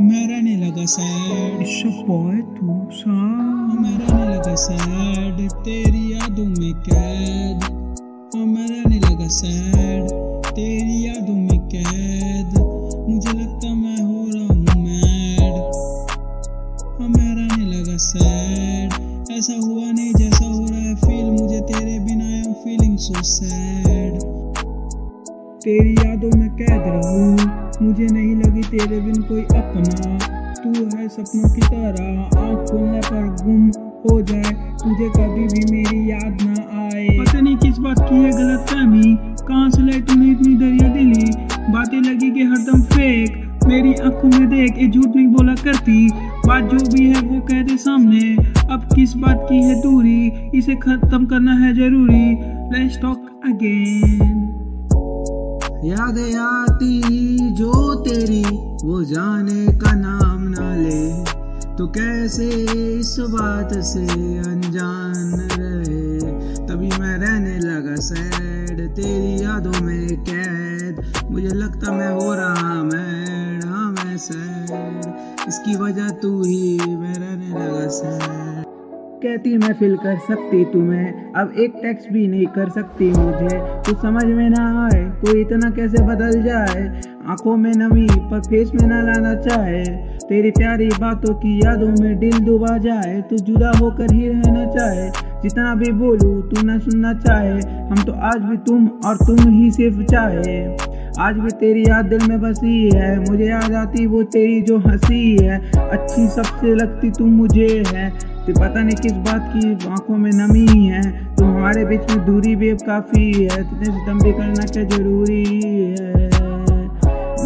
मैं रहने लगा सैड। शपाए तू सा मैं रहने लगा सैड। तेरी यादों में कैद। हाँ, मैं रहने लगा सैड। तेरी यादों में कैद। मुझे लगता मैं हो रहा हूँ मैड हाँ, मैं रहने लगा सैड। ऐसा हुआ नहीं जैसा हो रहा है फील मुझे तेरे बिना I am feeling so sad तेरी यादों में कैद रहूँ। मुझे नहीं लगी तेरे बिन कोई अपना। तू है सपनों की तरह, आँख खोलने पर गुम हो जाए। तुझे कभी भी मेरी याद ना आए। पता नहीं किस बात की है गलत फहमी। कहाँ से लाई तूने इतनी दरिया दिली? बातें लगी कि हरदम फेक। मेरी आँखों में देख, ये झूठ नहीं बोला करती। बात जो भी है वो कह दे सामने। अब किस बात की है दूरी? इसे खत्म करना है ज़रूरी। लेट्स टॉक अगेन यादें आती जो तेरी, वो जाने का नाम ना ले। तो कैसे इस बात से अनजान रहे? तभी मैं रहने लगा सैड, तेरी यादों में कैद। मुझे लगता मैं हो रहा मैड हाँ मैं सैड। इसकी वजह तू ही, मैं रहने लगा सैड। कहती, मैं फील कर सकती तुम्हें। अब एक टेक्स्ट भी नहीं कर सकती मुझे। कुछ समझ में ना आए कोई इतना कैसे बदल जाए? आँखों में नमी, पर फेस में ना लाना चाहे। तेरी प्यारी बातों की यादों में दिल डूबा जाए। तू जुदा होकर ही रहना चाहे। जितना भी बोलूँ, तू ना सुनना चाहे। हम तो आज भी तुम और तुम ही सिर्फ़ चाहे। आज भी तेरी याद दिल में बसी है। मुझे याद आती वो तेरी जो हँसी है। अच्छी सबसे लगती तू मुझे है। तो पता नहीं किस बात की आँखों में नमी है। तो हमारे बीच में दूरी भी अब काफ़ी है। तुझे सितम भी करना क्या ज़रूरी है?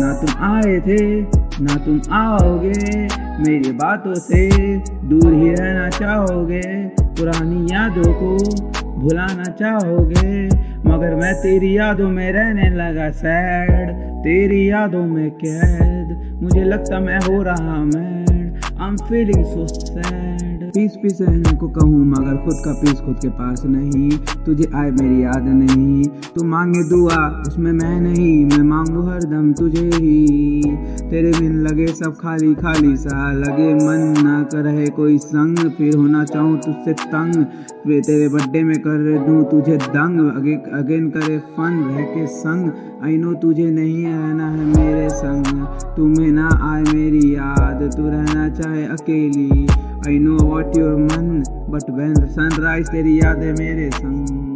ना तुम आए थे, ना तुम आओगे। मेरी बातों से दूर ही रहना चाहोगे। पुरानी यादों को भुलाना चाहोगे, मगर मैं तेरी यादों में रहने लगा सैड, तेरी यादों में कैद। मुझे लगता मैं हो रहा mad am feeling so sad piece piece रहने को कहूँ, मगर खुद का पीस खुद के पास नहीं। तुझे आए मेरी याद नहीं, तू मांगे दुआ, उसमें मैं नहीं। मैं मांगू हर दम तुझे ही। तेरे बिन लगे सब खाली खाली सा लगे। मन ना करे कोई संग, फिर होना चाहूँ तुझसे तंग। वे तेरे बर्थडे में कर दूँ तुझे दंग। अगे, अगेन करे फन रह के संग। आई नो तुझे नहीं रहना है मेरे संग। तुम्हें ना आए मेरी याद। तू रहना चाहे अकेली आई नो वॉट योर मन बट वेन सनराइज तेरी याद है मेरे संग।